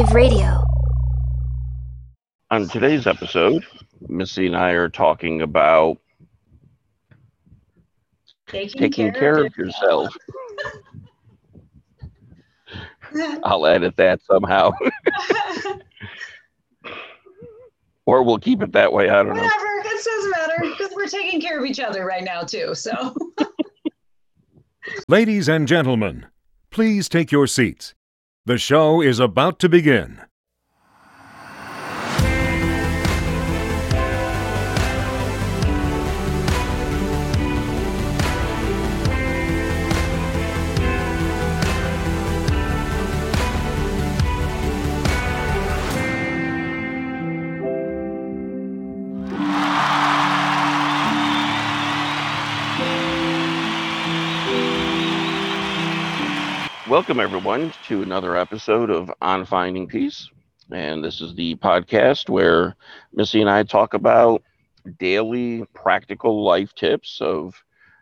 Alternative Radio. On today's episode, Missy and I are talking about Taking, taking care of yourself. I'll edit that somehow, or we'll keep it that way. I don't know. Whatever, it doesn't matter because we're taking care of each other right now too. So Ladies and gentlemen, please take your seats. The show is about to begin. Welcome, everyone, to another episode of On Finding Peace. And this is the podcast where Missy and I talk about daily practical life tips of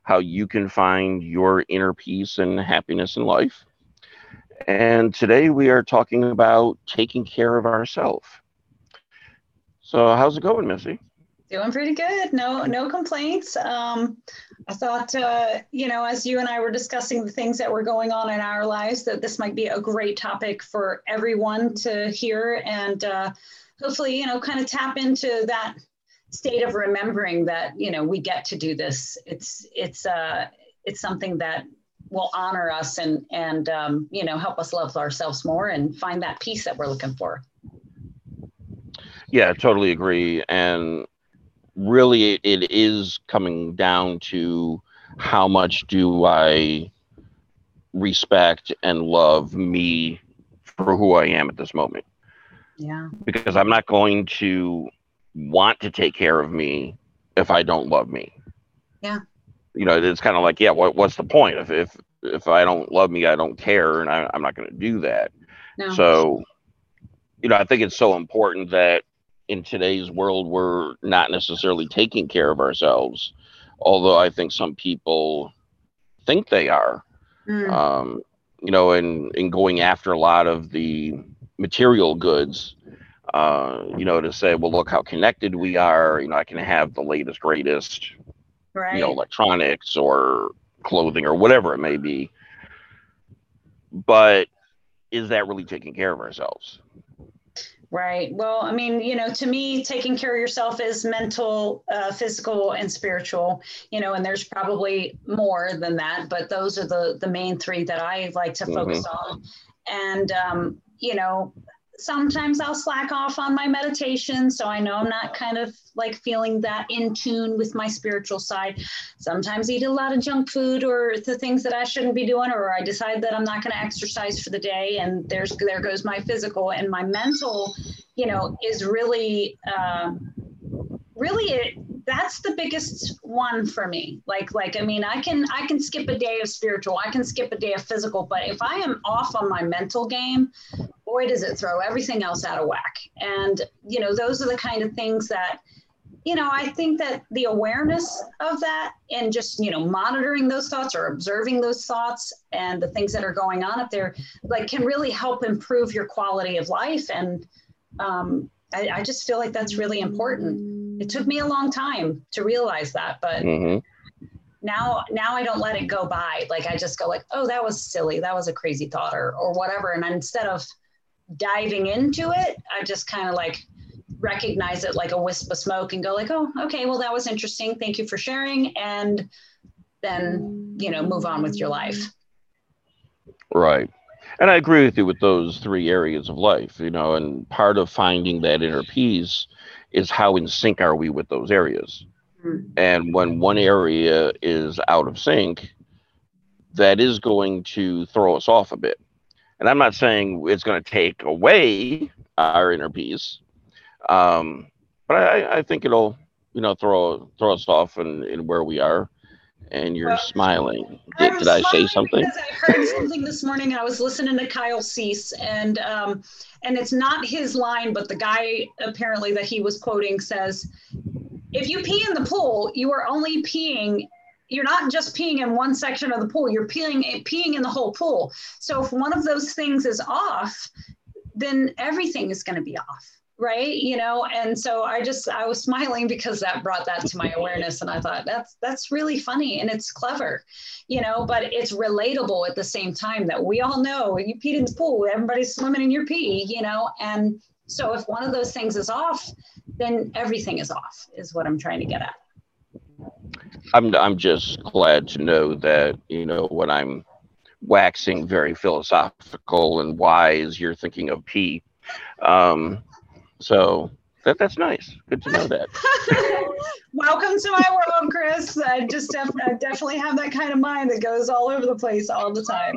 how you can find your inner peace and happiness in life. And today we are talking about taking care of ourselves. So, how's it going, Missy? Doing pretty good. No, no complaints. Um, I thought, uh, you know, as you and I were discussing the things that were going on in our lives, that this might be a great topic for everyone to hear and uh, hopefully, you know, kind of tap into that state of remembering that, you know, we get to do this. It's, it's, uh, it's something that will honor us and, and, um, you know, help us love ourselves more and find that peace that we're looking for. Yeah, totally agree. And really it, is coming down to how much do I respect and love me for who I am at this moment. Yeah. Because I'm not going to want to take care of me if I don't love me. Yeah. You know, it's kind of like, yeah, what, what's the point? If, if, if I don't love me, I don't care, and I, I'm not going to do that. No. So, you know, I think it's so important that in today's world we're not necessarily taking care of ourselves although i think some people think they are Mm. um, you know and and going after a lot of the material goods uh, you know to say well look how connected we are you know i can have the latest greatest right. you know electronics or clothing or whatever it may be but is that really taking care of ourselves Right. Well, I mean, you know, to me, taking care of yourself is mental, uh, physical, and spiritual. You know, and there's probably more than that, but those are the the main three that I like to focus on. And um, you know, sometimes I'll slack off on my meditation, so I know I'm not kind of like feeling that in tune with my spiritual side. Sometimes eat a lot of junk food or the things that I shouldn't be doing, or I decide that I'm not going to exercise for the day, and there's there goes my physical and my mental. You know, is really, um, really it. That's the biggest one for me. Like, like I mean, I can I can skip a day of spiritual, I can skip a day of physical, but if I am off on my mental game, boy, does it throw everything else out of whack. And, you know, those are the kind of things that, you know, I think that the awareness of that and just, you know, monitoring those thoughts or observing those thoughts and the things that are going on up there, like can really help improve your quality of life. And um, I, I just feel like that's really important. It took me a long time to realize that, but hmm now now I don't let it go by. Like I just go like, oh, that was silly. That was a crazy thought or or whatever. And instead of diving into it, I just kind of like recognize it like a wisp of smoke and go like, oh, okay, well that was interesting. Thank you for sharing. And then, you know, move on with your life. Right. And I agree with you with those three areas of life, you know, and part of finding that inner peace is how in sync are we with those areas. Mm. And when one area is out of sync, that is going to throw us off a bit. And I'm not saying it's going to take away our inner peace, um, but I, I think it'll, you know, throw throw us off in, in where we are. And you're Well, smiling. Did, did I say something? I heard something this morning. I was listening to Kyle Cease, and um, and it's not his line, but the guy apparently that he was quoting says, "If you pee in the pool, you are only peeing." You're not just peeing in one section of the pool. You're peeing peeing in the whole pool. So if one of those things is off, then everything is going to be off right you know and so i just i was smiling because that brought that to my awareness and i thought that's that's really funny and it's clever you know but it's relatable at the same time that we all know you peed in the pool everybody's swimming in your pee you know and so if one of those things is off then everything is off is what i'm trying to get at i'm i'm just glad to know that you know when i'm waxing very philosophical and wise you're thinking of pee um so that that's nice. Good to know that. Welcome to my world, Chris. I just def- I definitely have that kind of mind that goes all over the place all the time.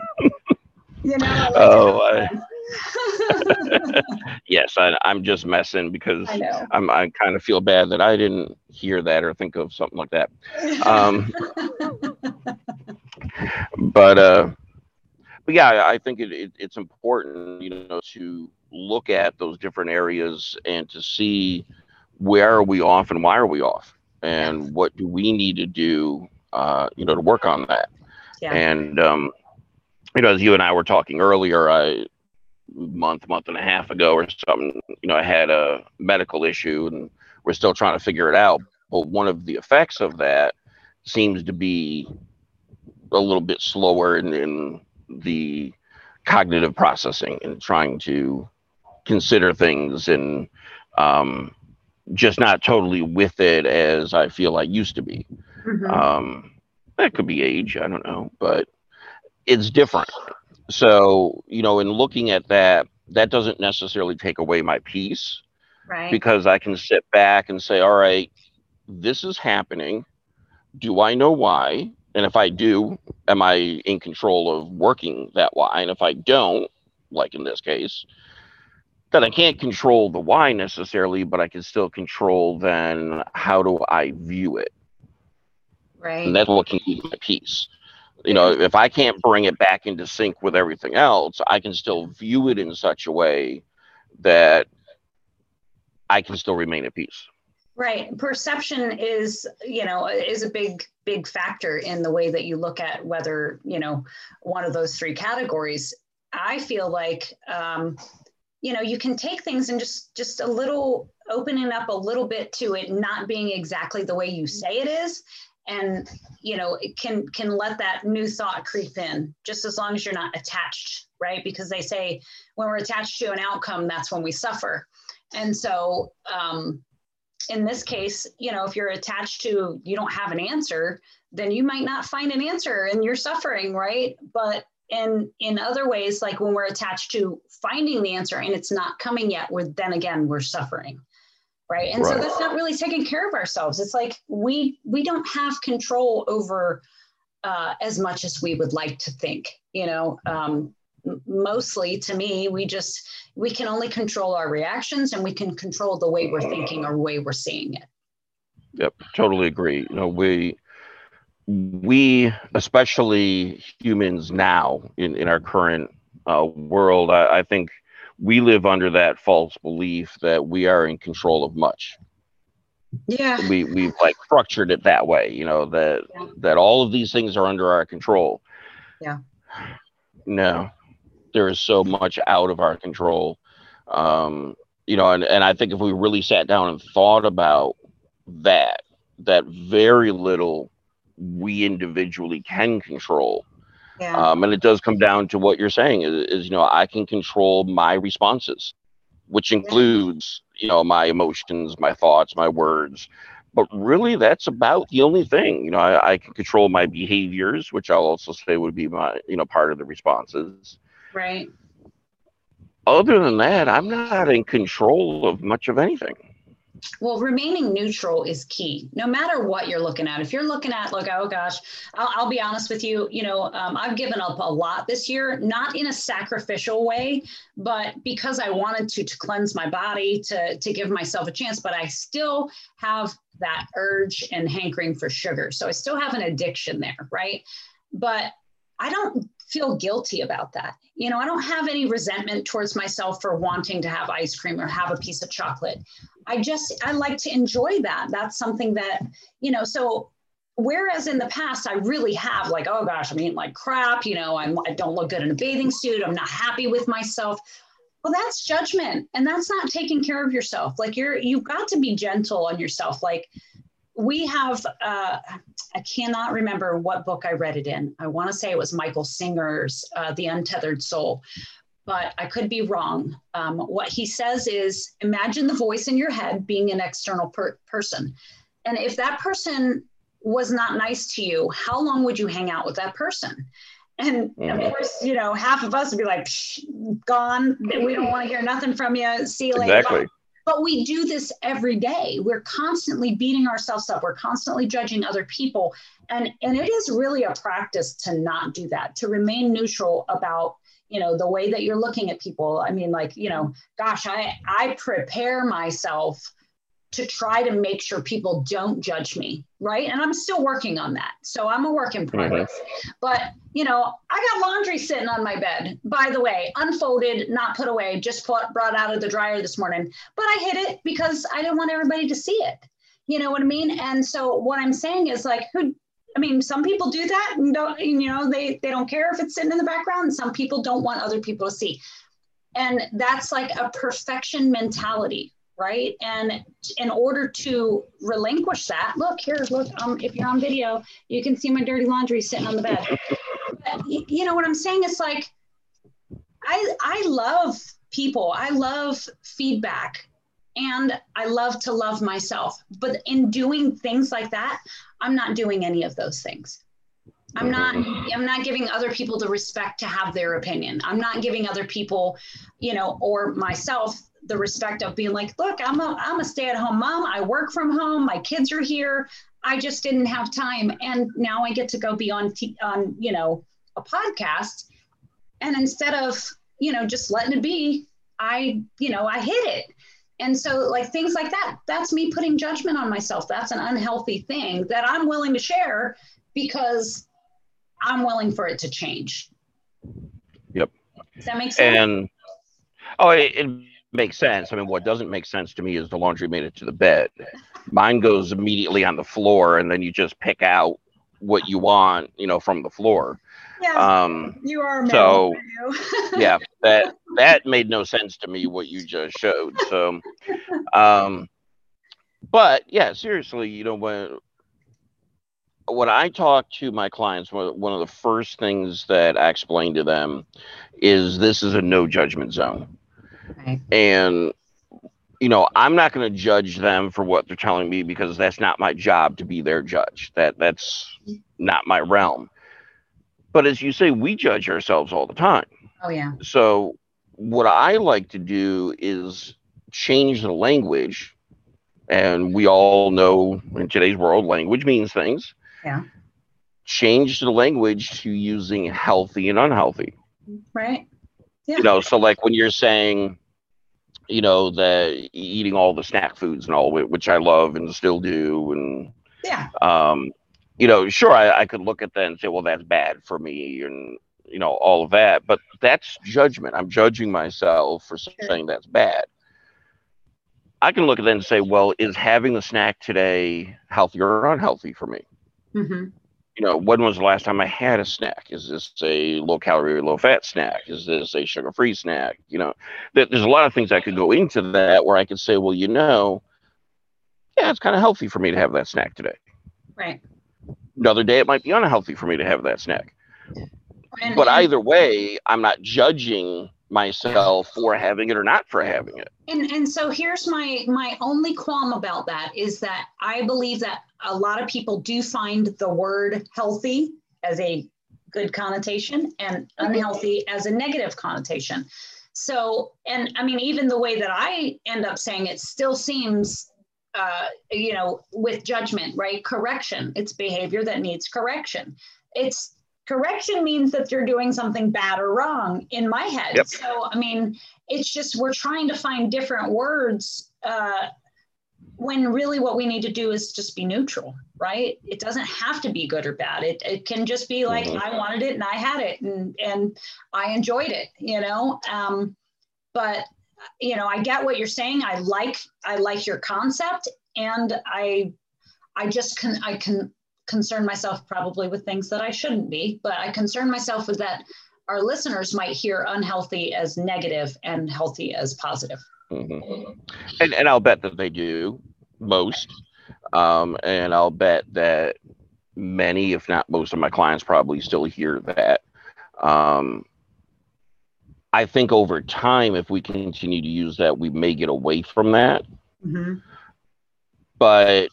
You know. I like oh. I... yes, I, am just messing because I I'm, I kind of feel bad that I didn't hear that or think of something like that. Um, but uh, but yeah, I think it, it, it's important, you know, to look at those different areas and to see where are we off and why are we off and what do we need to do uh, you know to work on that yeah. and um, you know as you and i were talking earlier i month month and a half ago or something you know i had a medical issue and we're still trying to figure it out but one of the effects of that seems to be a little bit slower in, in the cognitive processing and trying to consider things and um, just not totally with it as I feel I used to be. Mm-hmm. Um, that could be age, I don't know, but it's different. So, you know, in looking at that, that doesn't necessarily take away my peace. Right. Because I can sit back and say, all right, this is happening. Do I know why? And if I do, am I in control of working that why? And if I don't, like in this case, that I can't control the why necessarily, but I can still control then how do I view it. Right. And that's what can keep my peace. You know, if I can't bring it back into sync with everything else, I can still view it in such a way that I can still remain at peace. Right. Perception is, you know, is a big, big factor in the way that you look at whether, you know, one of those three categories. I feel like um, you know you can take things and just just a little opening up a little bit to it not being exactly the way you say it is and you know it can can let that new thought creep in just as long as you're not attached right? Because they say when we're attached to an outcome that's when we suffer. And so um, in this case you know if you're attached to you don't have an answer then you might not find an answer and you're suffering right? But in in other ways like when we're attached to finding the answer and it's not coming yet we're then again we're suffering right? And right. so that's not really taking care of ourselves. It's like we we don't have control over uh, as much as we would like to think you know? Um, mostly to me we just we can only control our reactions and we can control the way we're thinking or way we're seeing it. Yep totally agree. You know we we, especially humans now in, in our current uh, world, I, I, think we live under that false belief that we are in control of much. Yeah. We we've like structured it that way, you know, that yeah. that all of these things are under our control. Yeah. No. There is so much out of our control. Um, you know, and, and I think if we really sat down and thought about that, that very little we individually can control. Yeah. Um, and it does come down to what you're saying is, is, you know, I can control my responses, which includes, you know, my emotions, my thoughts, my words. But really, that's about the only thing. You know, I, I can control my behaviors, which I'll also say would be my, you know, part of the responses. Right. Other than that, I'm not in control of much of anything. Well, remaining neutral is key, no matter what you're looking at. If you're looking at, like, oh gosh, I'll, I'll be honest with you, you know, um, I've given up a lot this year, not in a sacrificial way, but because I wanted to, to cleanse my body, to, to give myself a chance, but I still have that urge and hankering for sugar. So I still have an addiction there, right? But I don't feel guilty about that. You know, I don't have any resentment towards myself for wanting to have ice cream or have a piece of chocolate. I just, I like to enjoy that. That's something that, you know, so whereas in the past I really have like, oh gosh, I'm eating like crap, you know, I'm, I don't look good in a bathing suit. I'm not happy with myself. well that's judgment and that's not taking care of yourself like you're you've got to be gentle on yourself like we have uh, i cannot remember what book i read it in i want to say it was michael singer's uh, the untethered soul but i could be wrong um, what he says is imagine the voice in your head being an external per- person and if that person was not nice to you how long would you hang out with that person and of course, you know, half of us would be like, gone. We don't want to hear nothing from you. See you later. Exactly. But we do this every day. We're constantly beating ourselves up. We're constantly judging other people. And, and it is really a practice to not do that, to remain neutral about you know the way that you're looking at people i mean like you know gosh i i prepare myself to try to make sure people don't judge me right? And i'm still working on that. So i'm a work in progress. Mm-hmm. but you know i got laundry sitting on my bed by the way unfolded not put away just put, brought out of the dryer this morning. But i hid it because i didn't want everybody to see it. You know what i mean? And so what i'm saying is like who I mean, some people do that and don't, you know, they, they don't care if it's sitting in the background. Some people don't want other people to see. And that's like a perfection mentality, right? And in order to relinquish that, look here, look, um, if you're on video, you can see my dirty laundry sitting on the bed. You know what I'm saying? It's like, I, I love people, I love feedback, and I love to love myself. But in doing things like that, I'm not doing any of those things. I'm not I'm not giving other people the respect to have their opinion. I'm not giving other people, you know, or myself the respect of being like, look, I'm a I'm a stay-at-home mom. I work from home. My kids are here. I just didn't have time, and now I get to go be on t- on you know a podcast, and instead of you know just letting it be, I you know I hit it. And so, like things like that, that's me putting judgment on myself. That's an unhealthy thing that I'm willing to share because I'm willing for it to change. Yep. Does that make sense? And oh, it, it makes sense. I mean, what doesn't make sense to me is the laundry made it to the bed. Mine goes immediately on the floor, and then you just pick out what you want, you know, from the floor. Yeah, um, you are. So, yeah, that that made no sense to me what you just showed. So, um, but yeah, seriously, you know when when I talk to my clients, one of the first things that I explain to them is this is a no judgment zone. And, you know, I'm not going to judge them for what they're telling me because that's not my job to be their judge. That that's not my realm. But as you say, we judge ourselves all the time. Oh yeah. So what I like to do is change the language. And we all know in today's world, language means things. Yeah. Change the language to using healthy and unhealthy. Right. Yeah. You know, so like when you're saying, you know, the eating all the snack foods and all, which I love and still do, and yeah, um, you know, sure, I, I could look at that and say, well, that's bad for me, and you know, all of that, but that's judgment. I'm judging myself for saying that's bad. I can look at that and say, well, is having the snack today healthy or unhealthy for me? Mm-hmm. You know, when was the last time I had a snack? Is this a low calorie, low fat snack? Is this a sugar free snack? You know, that there's a lot of things I could go into that where I could say, well, you know, yeah, it's kind of healthy for me to have that snack today. Right. Another day, it might be unhealthy for me to have that snack. And, but either way, I'm not judging myself for having it or not for having it. And and so here's my my only qualm about that is that I believe that a lot of people do find the word healthy as a good connotation and unhealthy as a negative connotation. So, and I mean, even the way that I end up saying it still seems, uh, you know, with judgment, right? Correction. It's behavior that needs correction. It's correction means that you're doing something bad or wrong in my head. Yep. So, I mean, it's just we're trying to find different words uh, when really what we need to do is just be neutral, right? It doesn't have to be good or bad. It, it can just be like, mm-hmm. I wanted it and I had it and, and I enjoyed it, you know? Um, but, you know, I get what you're saying. I like, I like your concept and I, I just can, I can concern myself probably with things that I shouldn't be, but I concern myself with that. our listeners might hear unhealthy as negative and healthy as positive. Mm-hmm. And, and I'll bet that they do, most. Um, and I'll bet that many, if not most of my clients, probably still hear that. Um, I think over time, if we continue to use that, we may get away from that. Mm-hmm. But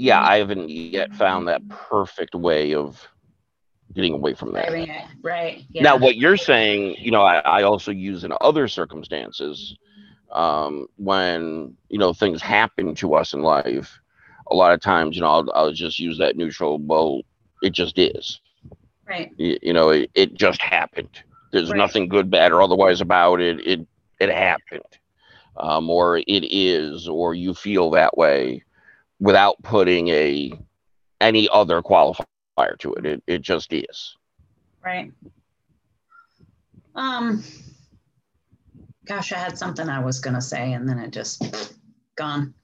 yeah, I haven't yet found that perfect way of getting away from that. Right. Yeah. Now, what you're saying, you know, I, I also use in other circumstances um, when, you know, things happen to us in life. A lot of times, you know, I'll, I'll just use that neutral, well, it just is. Right. You, you know, it, it just happened. There's right. nothing good, bad, or otherwise about it. It it happened, um, or it is, or you feel that way, without putting a any other qualifier to it. It it just is. Right. Um. Gosh, I had something I was gonna say, and then it just gone.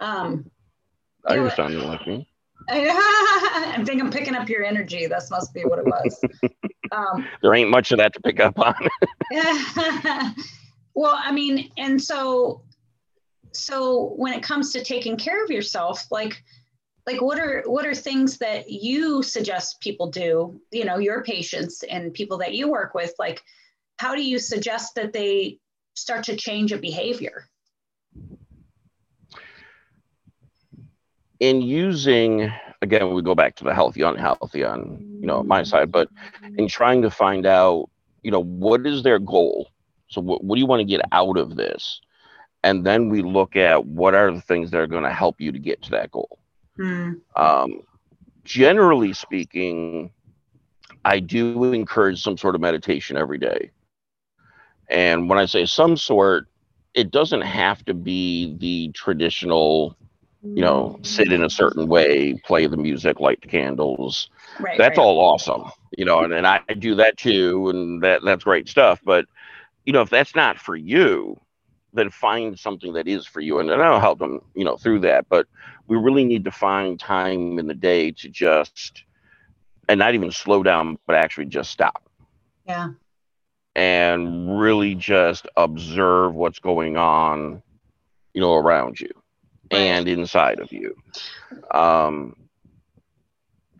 Um. I you sounding like me. I think I'm picking up your energy. This must be what it was. Um, there ain't much of that to pick up on. well, I mean, and so, so when it comes to taking care of yourself, like, like what are what are things that you suggest people do? You know, your patients and people that you work with, like, how do you suggest that they start to change a behavior? in using again we go back to the healthy unhealthy on you know my side but in trying to find out you know what is their goal so what, what do you want to get out of this and then we look at what are the things that are going to help you to get to that goal hmm. um, generally speaking i do encourage some sort of meditation every day and when i say some sort it doesn't have to be the traditional you know, sit in a certain way, play the music, light the candles. Right, that's right. all awesome, you know, and, and I do that too, and that that's great stuff. But you know, if that's not for you, then find something that is for you, and then I'll help them, you know, through that. But we really need to find time in the day to just, and not even slow down, but actually just stop. Yeah. And really just observe what's going on, you know, around you and inside of you. Um,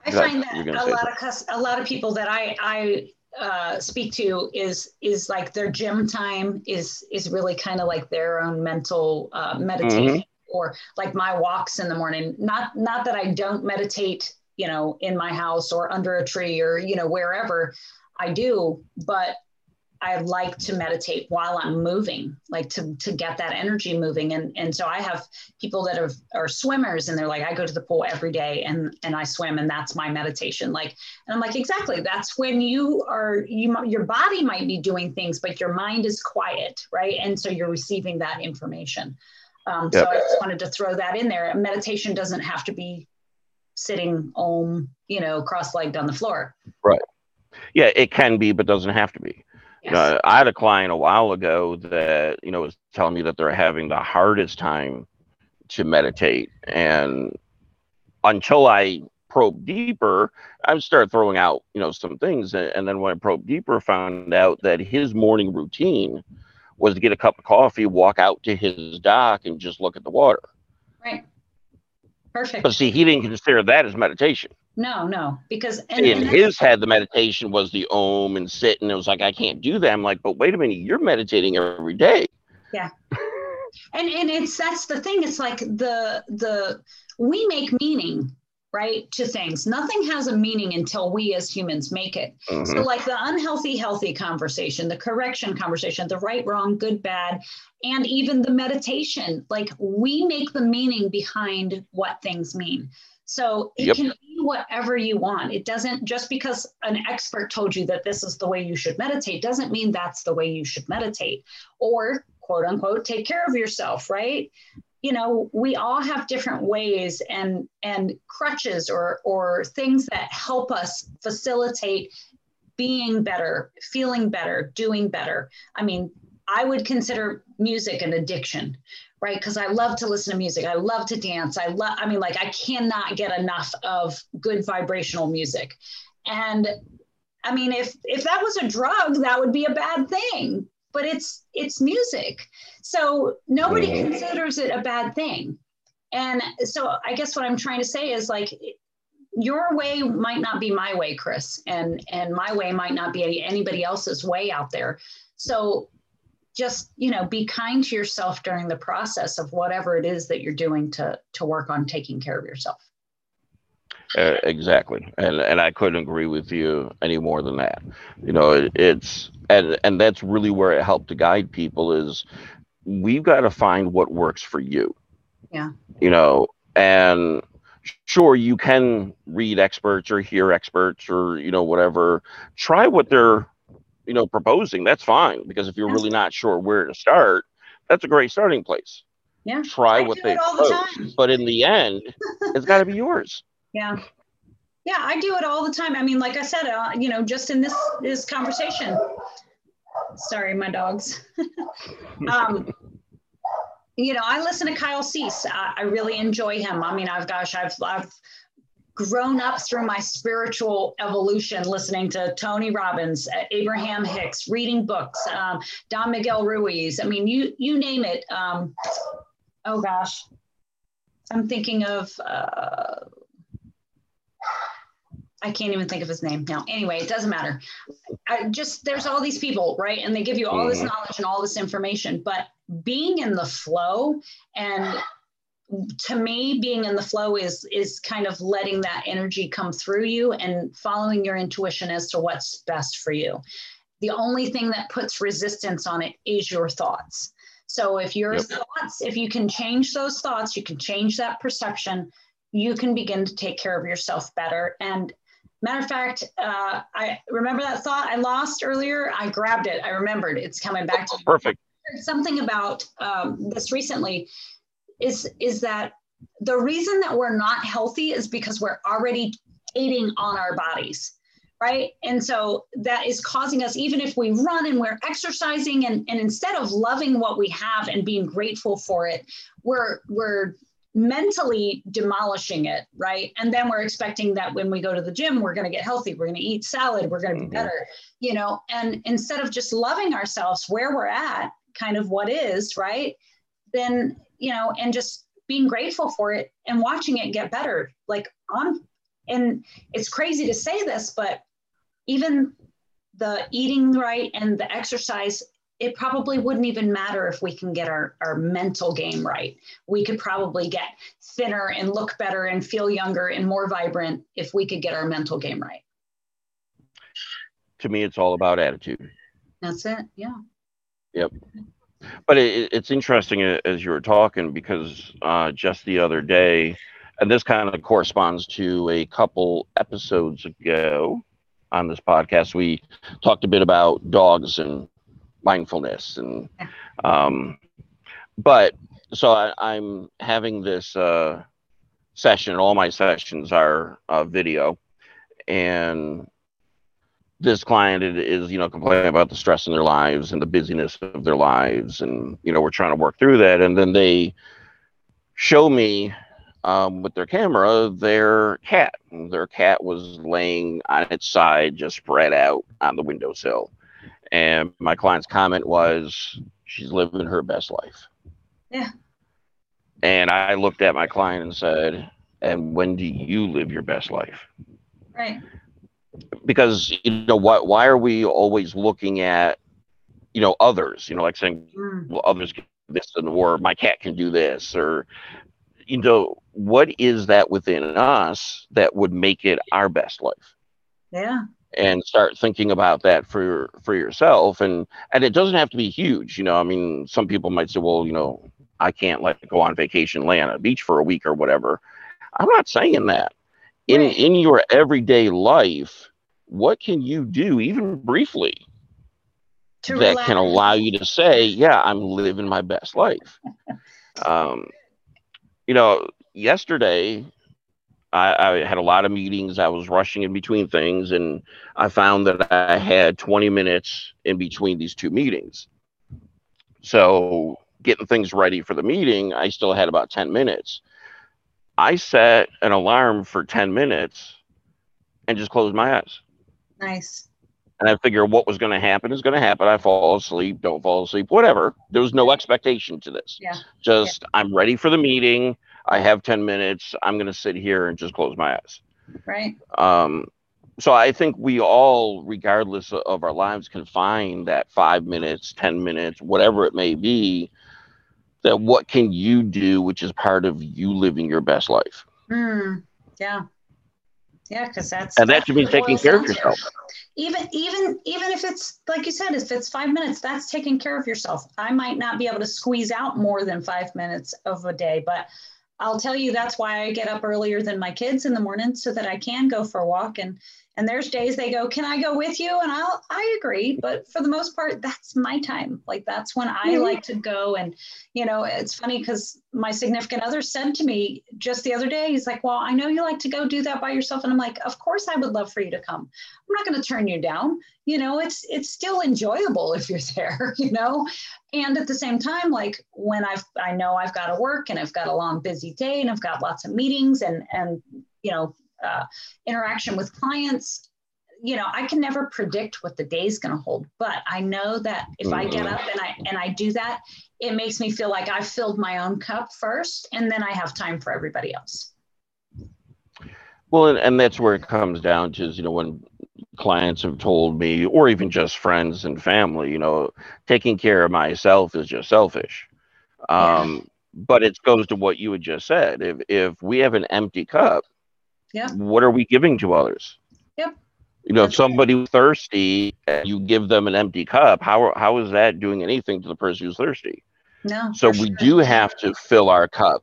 I find that a lot of a lot of people that I I uh, speak to is is like their gym time is is really kind of like their own mental uh, meditation mm-hmm. or like my walks in the morning. Not not that I don't meditate, you know, in my house or under a tree or you know wherever I do, but I like to meditate while I'm moving, like to, to get that energy moving. And, and so I have people that are, are swimmers and they're like, I go to the pool every day and, and I swim and that's my meditation. Like, and I'm like, exactly. That's when you are, you, your body might be doing things, but your mind is quiet. Right. And so you're receiving that information. Um, yep. So I just wanted to throw that in there. Meditation doesn't have to be sitting om, you know, cross-legged on the floor. Right. Yeah, it can be, but doesn't have to be. Uh, I had a client a while ago that you know was telling me that they're having the hardest time to meditate, and until I probe deeper, I start throwing out you know some things, and then when I probe deeper, found out that his morning routine was to get a cup of coffee, walk out to his dock, and just look at the water. Right. Perfect. But see, he didn't consider that as meditation. No, no, because and, in and his head, the meditation was the om and sit, and it was like I can't do that. I'm like, but wait a minute, you're meditating every day. Yeah, and and it's that's the thing. It's like the the we make meaning right to things. Nothing has a meaning until we as humans make it. Mm-hmm. So like the unhealthy healthy conversation, the correction conversation, the right wrong, good bad, and even the meditation, like we make the meaning behind what things mean. So it yep. can be whatever you want. It doesn't just because an expert told you that this is the way you should meditate doesn't mean that's the way you should meditate or quote unquote take care of yourself, right? You know, we all have different ways and and crutches or or things that help us facilitate being better, feeling better, doing better. I mean, I would consider music an addiction, right? Because I love to listen to music. I love to dance. I love, I mean, like, I cannot get enough of good vibrational music. And I mean, if if that was a drug, that would be a bad thing. But it's it's music, so nobody mm-hmm. considers it a bad thing. And so I guess what I'm trying to say is like your way might not be my way, Chris, and and my way might not be anybody else's way out there. So just you know be kind to yourself during the process of whatever it is that you're doing to to work on taking care of yourself uh, exactly. And and i couldn't agree with you any more than that. You know it, it's and and that's really where it helped to guide people is we've got to find what works for you. Yeah. You know and sure you can read experts or hear experts or you know whatever. Try what they're you know proposing that's fine because if you're really not sure where to start that's a great starting place. Yeah. Try I what they propose the but in the end it's got to be yours yeah yeah i do it all the time i mean like i said uh, you know just in this this conversation sorry my dogs um you know, I listen to Kyle Cease. I, I, really enjoy him. I mean, I've gosh, I've I've grown up through my spiritual evolution listening to Tony Robbins, uh, Abraham Hicks, reading books, um, Don Miguel Ruiz. I mean, you you name it. Um, oh gosh, I'm thinking of. Uh, I can't even think of his name now. Anyway, it doesn't matter. I just there's all these people, right? And they give you all this mm-hmm. knowledge and all this information, but being in the flow and to me being in the flow is is kind of letting that energy come through you and following your intuition as to what's best for you the only thing that puts resistance on it is your thoughts so if your yep. thoughts if you can change those thoughts you can change that perception you can begin to take care of yourself better and matter of fact uh, i remember that thought i lost earlier? I grabbed it. I remembered. It's coming back to me. Perfect. Something about um, this recently. Is is that the reason that we're not healthy is because we're already eating on our bodies right? And so that is causing us even if we run and we're exercising and, and instead of loving what we have and being grateful for it we're we're mentally demolishing it right and then we're expecting that when we go to the gym we're going to get healthy we're going to eat salad we're going to be mm-hmm. better you know and instead of just loving ourselves where we're at kind of what is, right? Then, you know, and just being grateful for it and watching it get better. Like on, and it's crazy to say this, but even the eating right and the exercise, it probably wouldn't even matter if we can get our, our mental game right. We could probably get thinner and look better and feel younger and more vibrant if we could get our mental game right. To me, it's all about attitude. That's it. Yeah. Yep. But it, it's interesting as you were talking because uh, just the other day, and this kind of corresponds to a couple episodes ago on this podcast, we talked a bit about dogs and mindfulness and um, but so I, am having this uh, session all my sessions are uh, video and this client is you know complaining about the stress in their lives and the busyness of their lives and you know we're trying to work through that and then they show me um, with their camera their cat. Their cat was laying on its side just spread out on the windowsill and my client's comment was she's living her best life. Yeah. And i looked at my client and said and when do you live your best life? Right. Because you know why why are we always looking at you know others? You know like saying mm. well others can do this and or my cat can do this or you know what is that within us that would make it our best life? Yeah and start thinking about that for for yourself and and it doesn't have to be huge you know i mean some people might say well you know i can't like go on vacation lay on a beach for a week or whatever. I'm not saying that. In in your everyday life what can you do even briefly to that relax. can allow you to say yeah i'm living my best life. Um, you know yesterday I, I, had a lot of meetings i was rushing in between things and i found that i had 20 minutes in between these two meetings so getting things ready for the meeting i still had about 10 minutes i set an alarm for 10 minutes and just closed my eyes Nice. and I figure what was going to happen is going to happen. I fall asleep, don't fall asleep, whatever. There was no expectation to this. Yeah. Just I'm ready for the meeting. I have 10 minutes. I'm going to sit here and just close my eyes. Right. Um, so I think we all, regardless of our lives, can find that five minutes, 10 minutes, whatever it may be, that what can you do, which is part of you living your best life. Mm, yeah. Yeah, because that's And that should be taking care of yourself. Even even even if it's like you said, if it's five minutes, that's taking care of yourself. I might not be able to squeeze out more than five minutes of a day, but I'll tell you that's why I get up earlier than my kids in the morning so that I can go for a walk. And and there's days they go, Can I go with you? And I'll I agree, but for the most part, that's my time. Like that's when I Mhm. like to go. And you know, it's funny because my significant other said to me just the other day, he's like, Well, I know you like to go do that by yourself. And I'm like, Of course I would love for you to come. I'm not going to turn you down. You know, it's it's still enjoyable if you're there, you know. And at the same time, like when I've I know I've got to work and I've got a long busy day and I've got lots of meetings and and you know uh, interaction with clients. You know, I can never predict what the day's going to hold, but I know that if I get Mhm. up and I and I do that, it makes me feel like I've filled my own cup first, and then I have time for everybody else. Well, and, and that's where it comes down to is, you know, when clients have told me, or even just friends and family, you know, taking care of myself is just selfish. Yeah. Um, but it goes to what you had just said. If if we have an empty cup, Yeah. what are we giving to others? Yep. You know, if That's right. thirsty and you give them an empty cup, how how is that doing anything to the person who's thirsty? No. So we sure. do have to fill our cup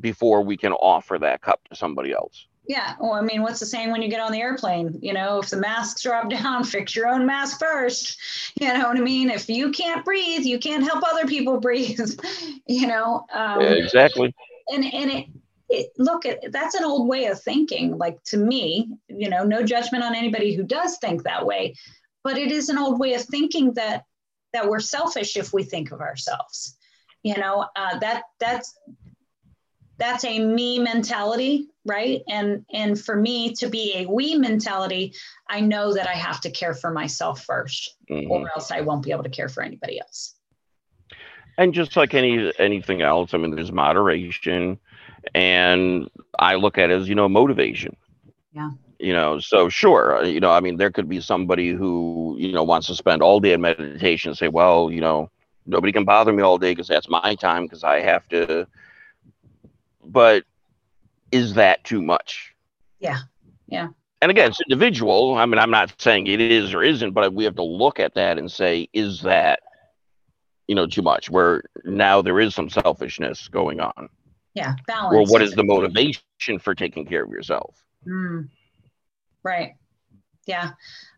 before we can offer that cup to somebody else. Yeah. Well, I mean, what's the saying when you get on the airplane? You know, if the masks drop down, fix your own mask first. You know what I mean? If you can't breathe, you can't help other people breathe. you know, um, exactly. and and it, it look it, that's an old way of thinking. Like to me, you know, no judgment on anybody who does think that way, but it is an old way of thinking that that we're selfish if we think of ourselves. You know, uh, that that's that's a me mentality right and and for me to be a we mentality i know that i have to care for myself first Mhm. or else i won't be able to care for anybody else and just like any anything else i mean there's moderation and i look at it as you know motivation Yeah. you know so sure uh, you know i mean there could be somebody who you know wants to spend all day in meditation and say well you know nobody can bother me all day because that's my time because i have to but is that too much? Yeah. Yeah. and again it's individual. I mean i'm not saying it is or isn't but we have to look at that and say is that you know too much? Where now there is some selfishness going on. Yeah balance or what is the motivation for taking care of yourself? Mm. right. Yeah.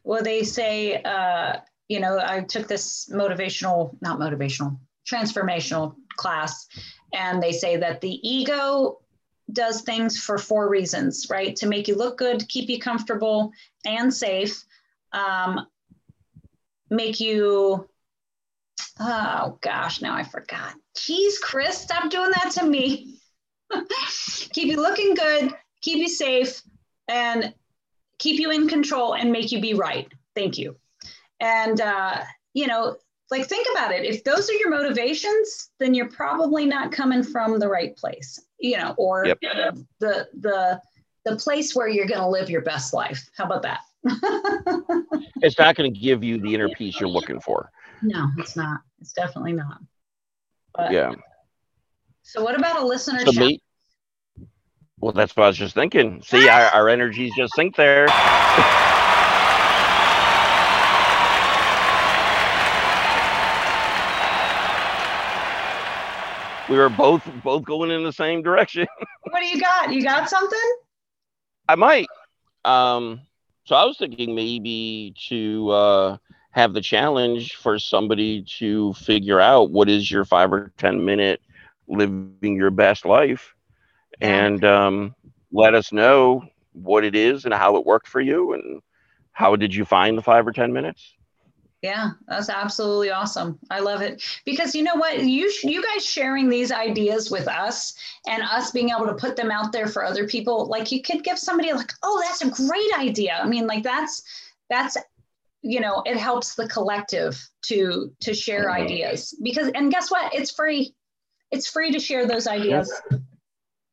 Well they say uh you know i took this motivational not motivational transformational class. And they say that the ego does things for four reasons right? To make you look good keep you comfortable and safe um, make you oh gosh now i forgot. Jeez chris stop doing that to me. Keep you looking good keep you safe and keep you in control and make you be right. Thank you. And uh, you know like think about it. If those are your motivations then you're probably not coming from the right place you know or Yep. the the the place where you're going to live your best life. How about that? It's not going to give you the inner peace you're looking for. No it's not. It's definitely not. But, yeah. So what about a listener so me well that's what i was just thinking. See our, our energies just sync there we were both both going in the same direction. What do you got? You got something? I might. Um, so I was thinking maybe to uh, have the challenge for somebody to figure out what is your five or ten minute living your best life, and um, let us know what it is and how it worked for you, and how did you find the five or ten minutes. Yeah, that's absolutely awesome. I love it because you know what you you guys sharing these ideas with us and us being able to put them out there for other people like you could give somebody like oh that's a great idea. I mean like that's that's you know it helps the collective to to share ideas because and guess what it's free it's free to share those ideas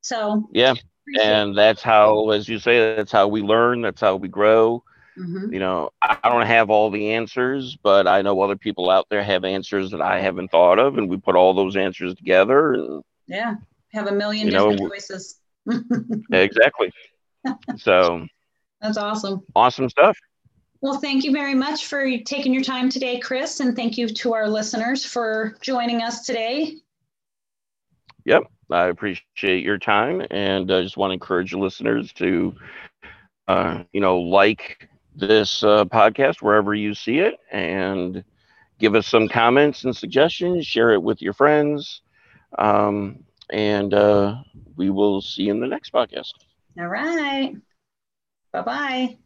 so Yeah, and that's how, as you say, that's how we learn. That's how we grow. Mhm. You know, I don't have all the answers, but I know other people out there have answers that I haven't thought of, and we put all those answers together. And yeah have a million You know, different choices exactly. so that's awesome awesome stuff. well thank you very much for taking your time today chris and thank you to our listeners for joining us today Yep. I appreciate your time, and I just want to encourage your listeners to, uh, you know, like this uh, podcast wherever you see it, and give us some comments and suggestions. Share it with your friends, um, and uh, we will see you in the next podcast. all right bye bye